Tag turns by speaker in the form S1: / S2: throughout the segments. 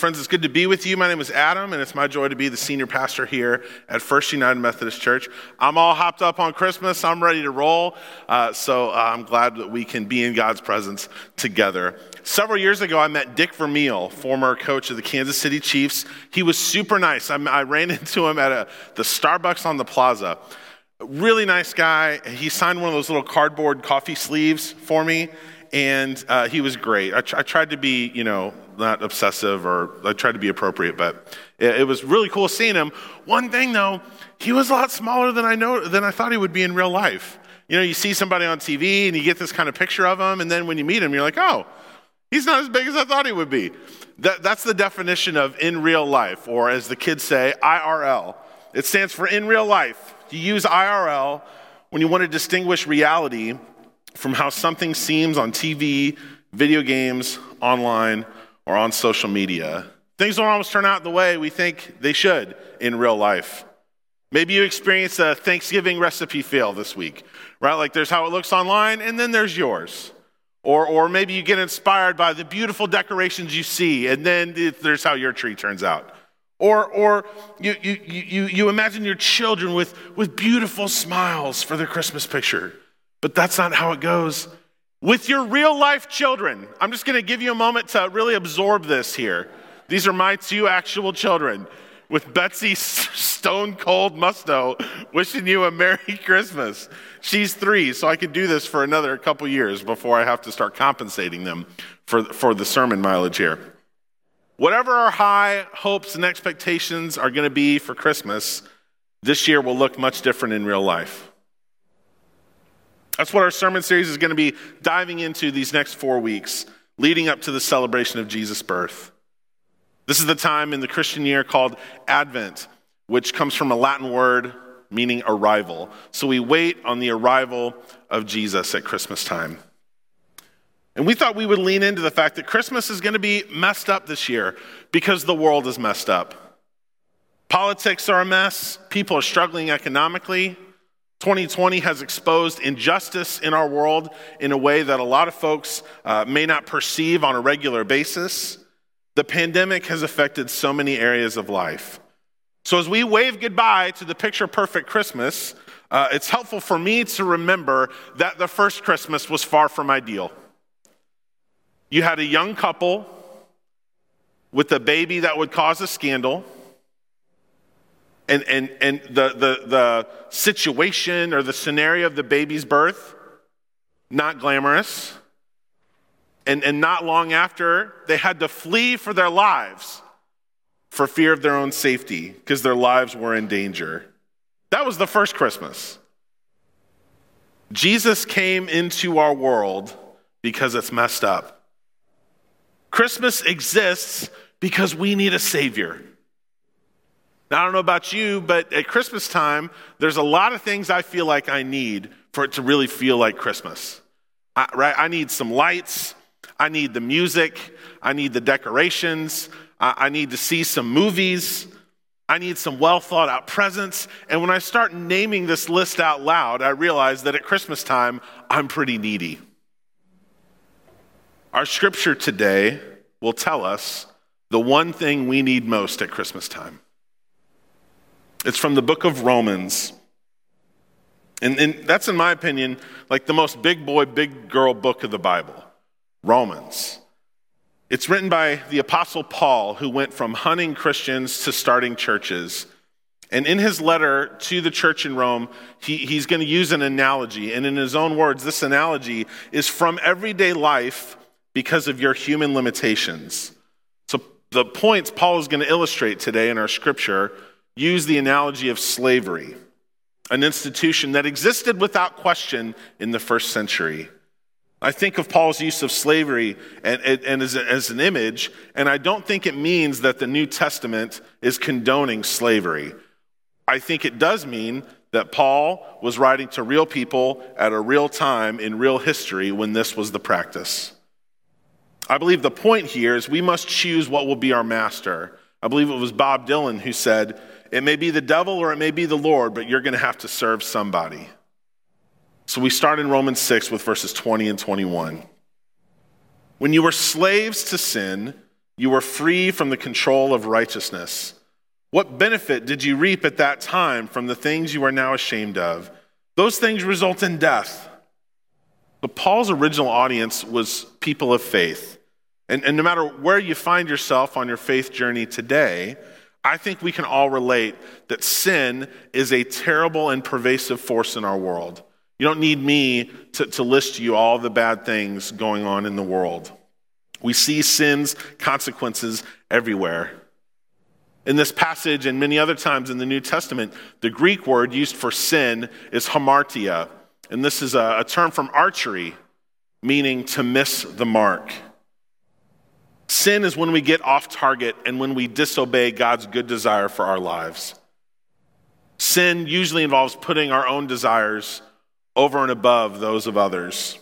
S1: friends, it's good to be with you. My name is Adam, and it's my joy to be the senior pastor here at First United Methodist Church. I'm all hopped up on Christmas. I'm ready to roll. Uh, so uh, I'm glad that we can be in God's presence together. Several years ago, I met Dick Vermeil, former coach of the Kansas City Chiefs. He was super nice. I, I ran into him at a, the Starbucks on the plaza. Really nice guy. He signed one of those little cardboard coffee sleeves for me and uh, he was great. I, tr- I, tried to be, you know, not obsessive or I tried to be appropriate, but it, it, was really cool seeing him. One thing though, he was a lot smaller than I know than I thought he would be in real life. You know, you see somebody on TV and you get this kind of picture of him, and then when you meet him, you're like, oh, he's not as big as I thought he would be. That, that's the definition of in real life, or as the kids say, IRL. It stands for in real life. You use IRL when you want to distinguish reality from how something seems on TV, video games, online, or on social media. Things don't always turn out the way we think they should in real life. Maybe you experienced a Thanksgiving recipe fail this week, right? Like there's how it looks online, and then there's yours. Or, or maybe you get inspired by the beautiful decorations you see, and then there's how your tree turns out. Or, or you, you, you, you imagine your children with, with beautiful smiles for their Christmas picture. But that's not how it goes with your real life children. I'm just going to give you a moment to really absorb this here. These are my two actual children with Betsy Stone Cold Musto wishing you a Merry Christmas. She's three, so I could do this for another couple years before I have to start compensating them for, for the sermon mileage here. Whatever our high hopes and expectations are going to be for Christmas, this year will look much different in real life. That's what our sermon series is going to be diving into these next four weeks, leading up to the celebration of Jesus' birth. This is the time in the Christian year called Advent, which comes from a Latin word meaning arrival. So we wait on the arrival of Jesus at Christmas time. And we thought we would lean into the fact that Christmas is going to be messed up this year because the world is messed up. Politics are a mess, people are struggling economically. 2020 has exposed injustice in our world in a way that a lot of folks uh, may not perceive on a regular basis. The pandemic has affected so many areas of life. So, as we wave goodbye to the picture perfect Christmas, uh, it's helpful for me to remember that the first Christmas was far from ideal. You had a young couple with a baby that would cause a scandal and, and, and the, the, the situation or the scenario of the baby's birth, not glamorous. And, and not long after, they had to flee for their lives for fear of their own safety because their lives were in danger. That was the first Christmas. Jesus came into our world because it's messed up. Christmas exists because we need a Savior. Now, I don't know about you, but at Christmas time, there's a lot of things I feel like I need for it to really feel like Christmas. I, right? I need some lights. I need the music. I need the decorations. I, I need to see some movies. I need some well thought out presents. And when I start naming this list out loud, I realize that at Christmas time, I'm pretty needy. Our scripture today will tell us the one thing we need most at Christmas time. It's from the book of Romans. And, and, that's, in my opinion, like the most big boy, big girl book of the Bible Romans. It's written by the Apostle Paul, who went from hunting Christians to starting churches. And in his letter to the church in Rome, he, he's going to use an analogy. And in his own words, this analogy is from everyday life because of your human limitations. So the points Paul is going to illustrate today in our scripture use the analogy of slavery, an institution that existed without question in the first century. I think of Paul's use of slavery and, and, and as, as, an image, and I don't think it means that the New Testament is condoning slavery. I think it does mean that Paul was writing to real people at a real time in real history when this was the practice. I believe the point here is we must choose what will be our master. I believe it was Bob Dylan who said, it may be the devil or it may be the Lord, but you're going to have to serve somebody. So we start in Romans 6 with verses 20 and 21. When you were slaves to sin, You were free from the control of righteousness. What benefit did you reap at that time from the things you are now ashamed of? Those things result in death. But Paul's original audience was people of faith. And, and no matter where you find yourself on your faith journey today, I think we can all relate that sin is a terrible and pervasive force in our world. You don't need me to, to list you all the bad things going on in the world. We see sin's consequences everywhere. In this passage and many other times in the New Testament, the Greek word used for sin is hamartia. And this is a, a term from archery, meaning to miss the mark. Sin is when we get off target and when we disobey God's good desire for our lives. Sin usually involves putting our own desires over and above those of others.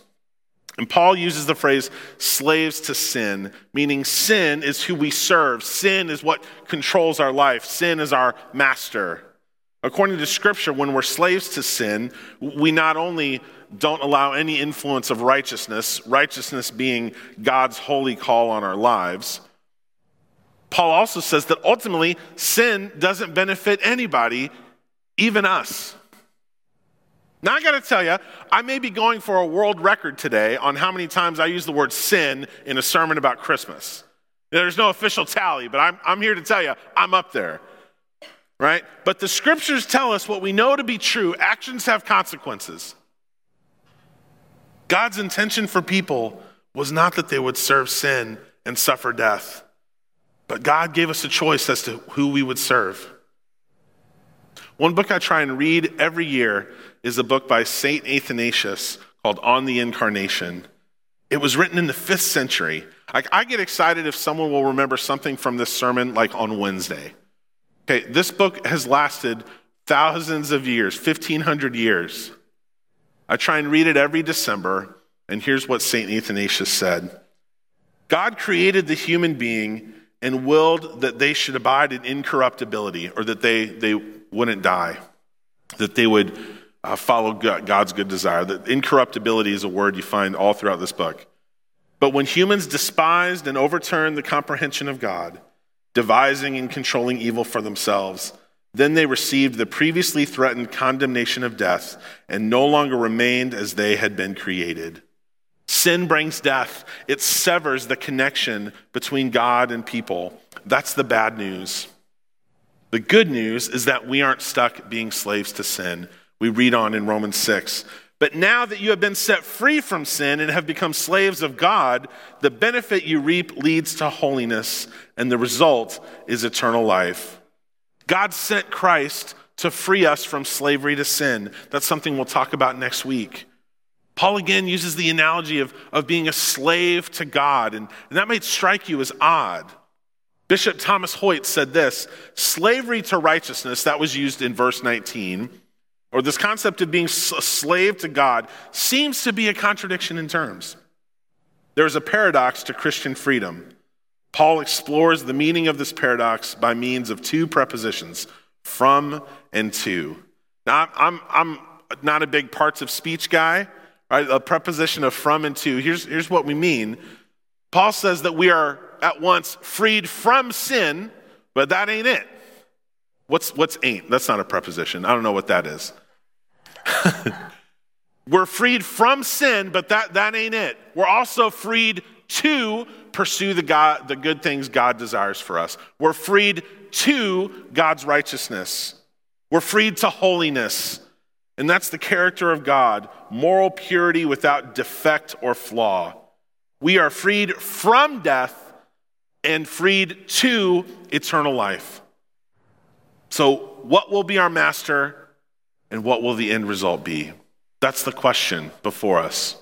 S1: And Paul uses the phrase slaves to sin, meaning sin is who we serve. Sin is what controls our life. Sin is our master. According to Scripture, when we're slaves to sin, we not only don't allow any influence of righteousness, righteousness being God's holy call on our lives. Paul also says that ultimately sin doesn't benefit anybody, even us. Now, I got to tell you, I may be going for a world record today on how many times I use the word sin in a sermon about Christmas. There's no official tally, but I'm, I'm here to tell you, I'm up there. Right? But the scriptures tell us what we know to be true actions have consequences. God's intention for people was not that they would serve sin and suffer death, but God gave us a choice as to who we would serve. One book I try and read every year is a book by St. Athanasius called On the Incarnation. It was written in the fifth century. Like, I get excited if someone will remember something from this sermon, like on Wednesday. Okay, this book has lasted thousands of years, 1,500 years. I try and read it every December, and here's what St. Athanasius said God created the human being and willed that they should abide in incorruptibility, or that they, they wouldn't die, that they would uh, follow God's good desire. That incorruptibility is a word you find all throughout this book. But when humans despised and overturned the comprehension of God, devising and controlling evil for themselves, then they received the previously threatened condemnation of death and no longer remained as they had been created. Sin brings death, it severs the connection between God and people. That's the bad news. The good news is that we aren't stuck being slaves to sin. We read on in Romans 6. But now that you have been set free from sin and have become slaves of God, the benefit you reap leads to holiness, and the result is eternal life. God sent Christ to free us from slavery to sin. That's something we'll talk about next week. Paul again uses the analogy of, of being a slave to God, and, and that might strike you as odd. Bishop Thomas Hoyt said this slavery to righteousness, that was used in verse 19, or this concept of being a slave to God, seems to be a contradiction in terms. There's a paradox to Christian freedom. Paul explores the meaning of this paradox by means of two prepositions, from and to. Now, I'm, I'm not a big parts of speech guy, right? A preposition of from and to. Here's, here's what we mean Paul says that we are at once freed from sin, but that ain't it. What's, what's ain't? That's not a preposition. I don't know what that is. We're freed from sin, but that, that ain't it. We're also freed to pursue the, God, the good things God desires for us. We're freed to God's righteousness. We're freed to holiness. And that's the character of God moral purity without defect or flaw. We are freed from death and freed to eternal life. So, what will be our master and what will the end result be? That's the question before us.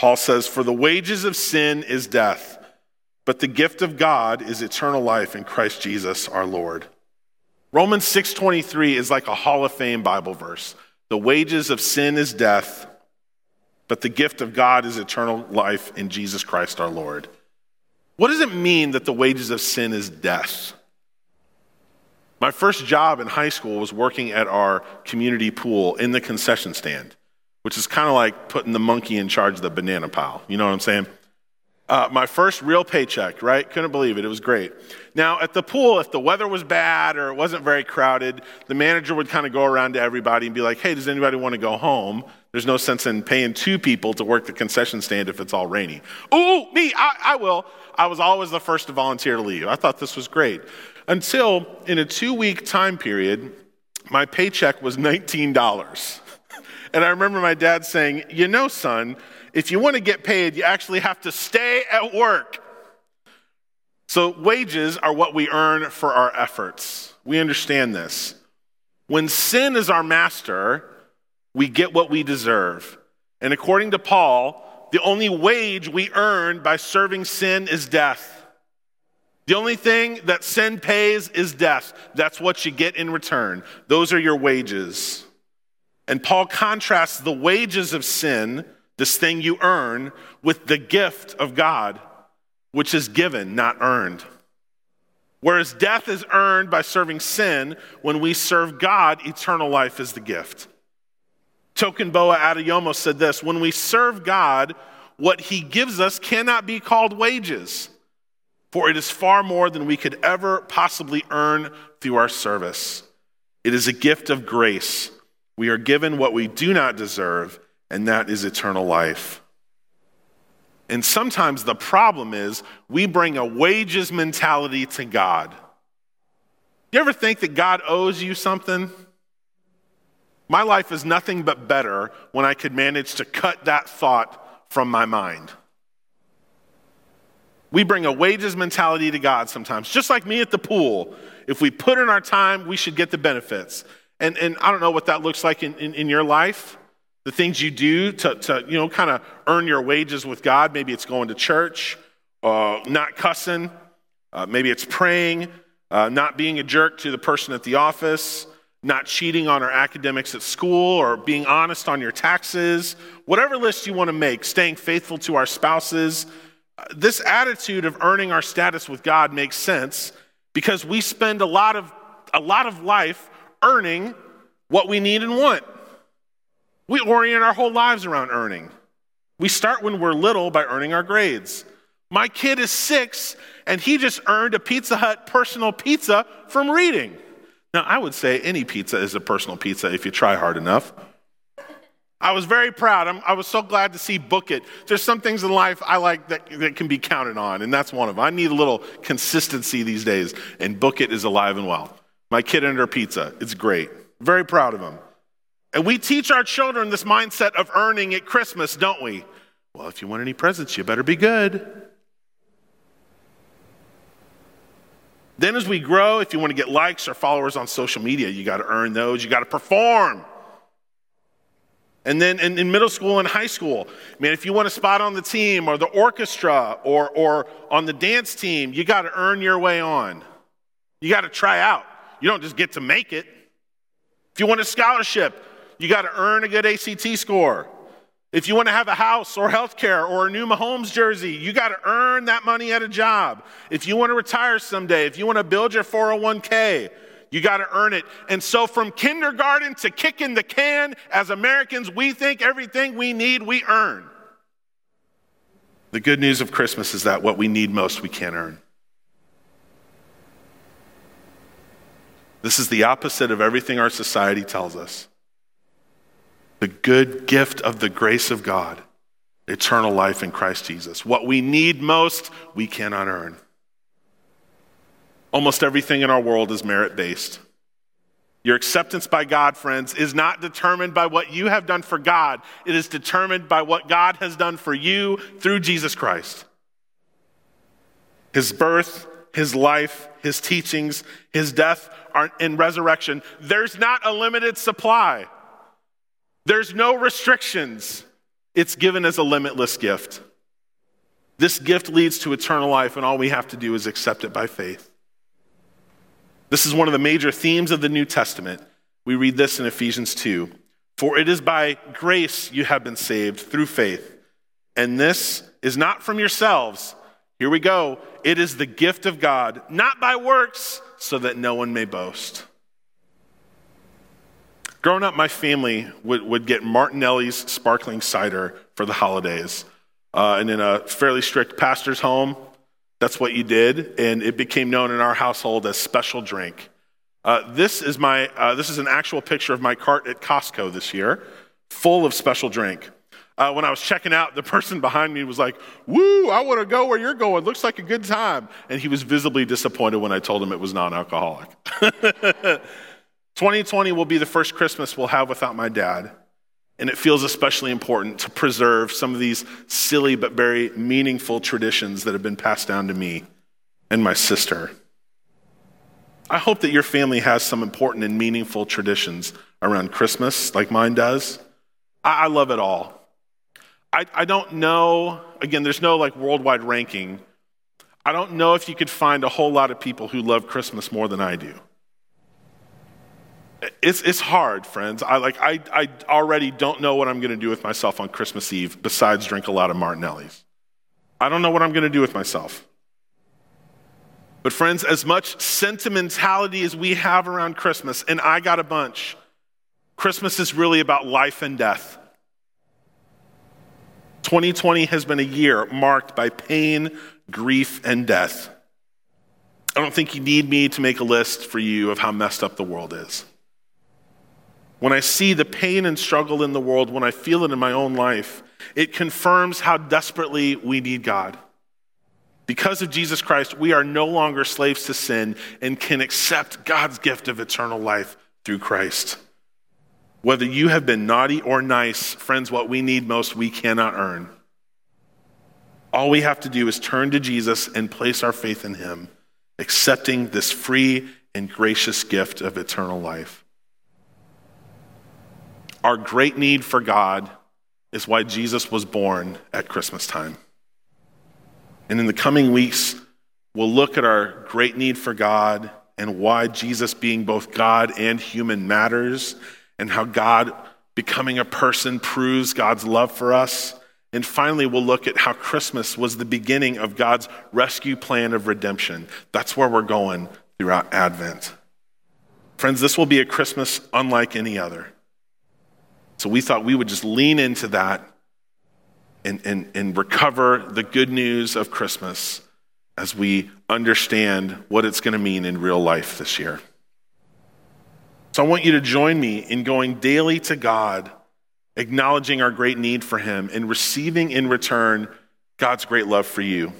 S1: Paul says, For the wages of sin is death, but the gift of God is eternal life in Christ Jesus our Lord. Romans 6:23 is like a Hall of Fame Bible verse. The wages of sin is death, but the gift of God is eternal life in Jesus Christ our Lord. What does it mean that the wages of sin is death? My first job in high school was working at our community pool in the concession stand which is kind of like putting the monkey in charge of the banana pile. You know what I'm saying? uh, my first real paycheck, right? Couldn't believe it. It was great. Now, at the pool, if the weather was bad or it wasn't very crowded, the manager would kind of go around to everybody and be like, hey, does anybody want to go home? There's no sense in paying two people to work the concession stand if it's all rainy. Ooh, me, I, I will. I was always the first to volunteer to leave. I thought this was great. Until in a two week time period, my paycheck was $19. And I remember my dad saying, You know, son, if you want to get paid, you actually have to stay at work. So, wages are what we earn for our efforts. We understand this. When sin is our master, we get what we deserve. And according to Paul, the only wage we earn by serving sin is death. The only thing that sin pays is death. That's what you get in return. Those are your wages. And Paul contrasts the wages of sin this thing you earn, with the gift of God, which is given, not earned. Whereas death is earned by serving sin, when we serve God, eternal life is the gift. Tokunboh Adeyemo said this When we serve God, what he gives us cannot be called wages, for it is far more than we could ever possibly earn through our service. It is a gift of grace. We are given what we do not deserve and that is eternal life. And sometimes the problem is we bring a wages mentality to God. You ever think that God owes you something? My life is nothing but better when I could manage to cut that thought from my mind. We bring a wages mentality to God sometimes, just like me at the pool. If we put in our time, we should get the benefits. And, and I don't know what that looks like in, in, in your life the things you do to, to you know, kind of earn your wages with God. Maybe it's going to church, uh, not cussing, uh, maybe it's praying, uh, not being a jerk to the person at the office, not cheating on our academics at school, or being honest on your taxes. Whatever list you want to make, staying faithful to our spouses. Uh, this attitude of earning our status with God makes sense because we spend a lot of, a lot of life earning what we need and want. We orient our whole lives around earning. We start when we're little by earning our grades. My kid is six, and he just earned a Pizza Hut personal pizza from reading. Now, I would say any pizza is a personal pizza if you try hard enough. I was very proud. I'm, i was so glad to see Book It. There's some things in life I like that, that can be counted on, and that's one of them. I need a little consistency these days, and Book It is alive and well. My kid earned her pizza. It's great. Very proud of him. And we teach our children this mindset of earning at Christmas, don't we? Well, if you want any presents, you better be good. Then, as we grow, if you want to get likes or followers on social media, you got to earn those, you got to perform. And then in, in, middle school and high school, man, if you want a spot on the team or the orchestra or, or on the dance team, you got to earn your way on. You got to try out. You don't just get to make it. If you want a scholarship, you got to earn a good ACT score. If you want to have a house or health care or a new Mahomes jersey, you got to earn that money at a job. If you want to retire someday, if you want to build your 401k, you got to earn it. And so, from kindergarten to kicking the can, as Americans, we think everything we need, we earn. The good news of Christmas is that what we need most, we can't earn. This is the opposite of everything our society tells us the good gift of the grace of God, eternal life in Christ Jesus. What we need most, we cannot earn. Almost everything in our world is merit based. Your acceptance by God, friends, is not determined by what you have done for God. It is determined by what God has done for you through Jesus Christ. His birth, his life, his teachings, his death, and resurrection. There's not a limited supply. There's no restrictions. It's given as a limitless gift. This gift leads to eternal life, and all we have to do is accept it by faith. This is one of the major themes of the New Testament. We read this in Ephesians 2 For it is by grace you have been saved through faith, and this is not from yourselves. Here we go. It is the gift of God, not by works, so that no one may boast. Growing up, my family would, would get Martinelli's sparkling cider for the holidays. uh, and in a fairly strict pastor's home, that's what you did, and it became known in our household as special drink. Uh, this is my uh, this is an actual picture of my cart at Costco this year, full of special drink. Uh, when I was checking out, the person behind me was like, "Woo! I want to go where you're going. Looks like a good time." And he was visibly disappointed when I told him it was non-alcoholic. 2020 will be the first Christmas we'll have without my dad. And it feels especially important to preserve some of these silly but very meaningful traditions that have been passed down to me and my sister. I hope that your family has some important and meaningful traditions around Christmas, like mine does. I, I love it all. I, I don't know, again, there's no like worldwide ranking. I don't know if you could find a whole lot of people who love Christmas more than I do. It's, it's hard, friends. I, like, I, I already don't know what I'm going to do with myself on Christmas Eve besides drink a lot of Martinelli's. I don't know what I'm going to do with myself. But, friends, as much sentimentality as we have around Christmas, and I got a bunch, Christmas is really about life and death. 2020 has been a year marked by pain, grief, and death. I don't think you need me to make a list for you of how messed up the world is when I see the pain and struggle in the world, when I feel it in my own life, it confirms how desperately we need God. Because of Jesus Christ, we are no longer slaves to sin and can accept God's gift of eternal life through Christ. Whether you have been naughty or nice, friends, what we need most, we cannot earn. All we have to do is turn to Jesus and place our faith in Him, accepting this free and gracious gift of eternal life. Our great need for God is why Jesus was born at Christmas time. And in the coming weeks, we'll look at our great need for God and why Jesus being both God and human matters, and how God becoming a person proves God's love for us. And finally, we'll look at how Christmas was the beginning of God's rescue plan of redemption. That's where we're going throughout Advent. Friends, this will be a Christmas unlike any other. So we thought we would just lean into that and, and, and recover the good news of Christmas as we understand what it's going to mean in real life this year. So I want you to join me in going daily to God, acknowledging our great need for Him, and receiving in return God's great love for you.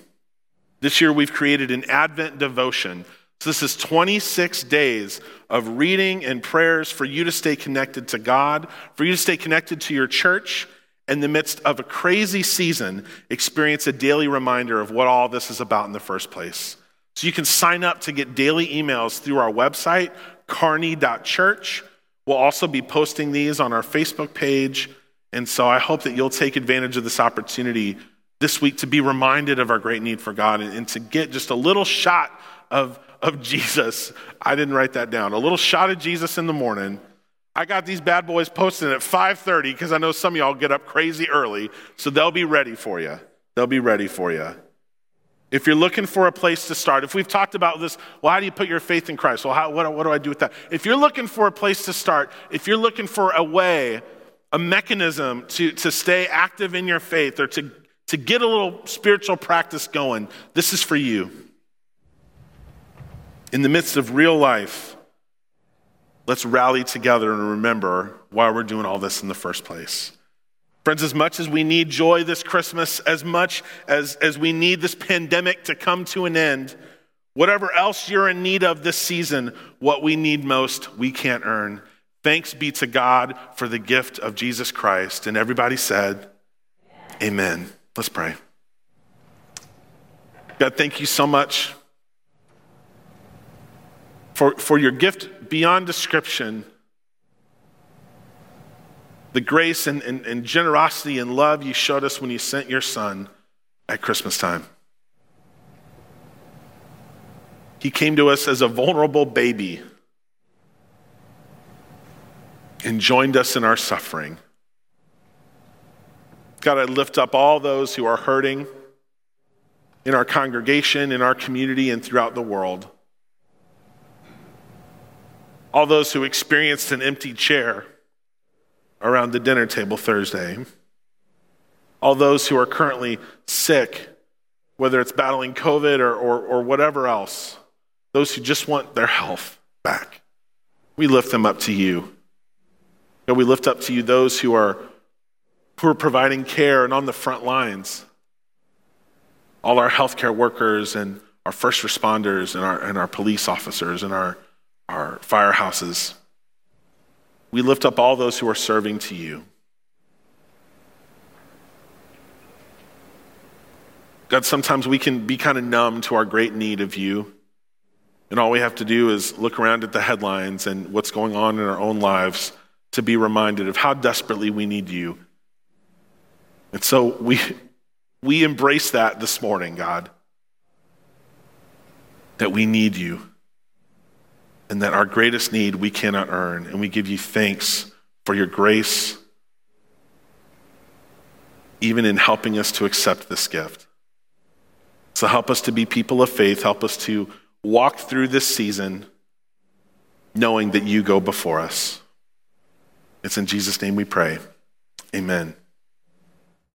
S1: This year, we've created an Advent devotion so, this is 26 days of reading and prayers for you to stay connected to God, for you to stay connected to your church. In the midst of a crazy season, experience a daily reminder of what all this is about in the first place. So, you can sign up to get daily emails through our website, kearney.church. We'll also be posting these on our Facebook page. And so, I hope that you'll take advantage of this opportunity this week to be reminded of our great need for God and, and to get just a little shot of of Jesus. I didn't write that down. A little shot of Jesus in the morning. I got these bad boys posted at 5:30 because I know some of y'all get up crazy early, so they'll be ready for you. They'll be ready for you. If you're looking for a place to start, if we've talked about this, well, how do you put your faith in Christ? Well, how, what, what do I do with that? If you're looking for a place to start, if you're looking for a way, a mechanism to, to stay active in your faith or to, to get a little spiritual practice going, this is for you in the midst of real life, let's rally together and remember why we're doing all this in the first place. Friends, as much as we need joy this Christmas, as much as, as we need this pandemic to come to an end, whatever else you're in need of this season, what we need most, we can't earn. Thanks be to God for the gift of Jesus Christ. And everybody said, Amen. Let's pray. God, thank you so much for, for your gift beyond description, the grace and, and, and generosity and love you showed us when you sent your son at Christmas time. He came to us as a vulnerable baby and joined us in our suffering. God, I lift up all those who are hurting in our congregation, in our community, and throughout the world all those who experienced an empty chair around the dinner table Thursday. all those who are currently sick, whether it's battling COVID or, or, or whatever else, those who just want their health back. We lift them up to you. God, we lift up to you those who are, who are providing care and on the front lines. All our healthcare workers and our first responders and our, and our police officers and our, our firehouses. We lift up all those who are serving to you. God, sometimes we can be kind of numb to our great need of you. And all we have to do is look around at the headlines and what's going on in our own lives to be reminded of how desperately we need you. And so we, we embrace that this morning, God, that we need you and that our greatest need we cannot earn. And we give you thanks for your grace, even in helping us to accept this gift. So help us to be people of faith. Help us to walk through this season knowing that you go before us. It's in Jesus' name we pray. Amen.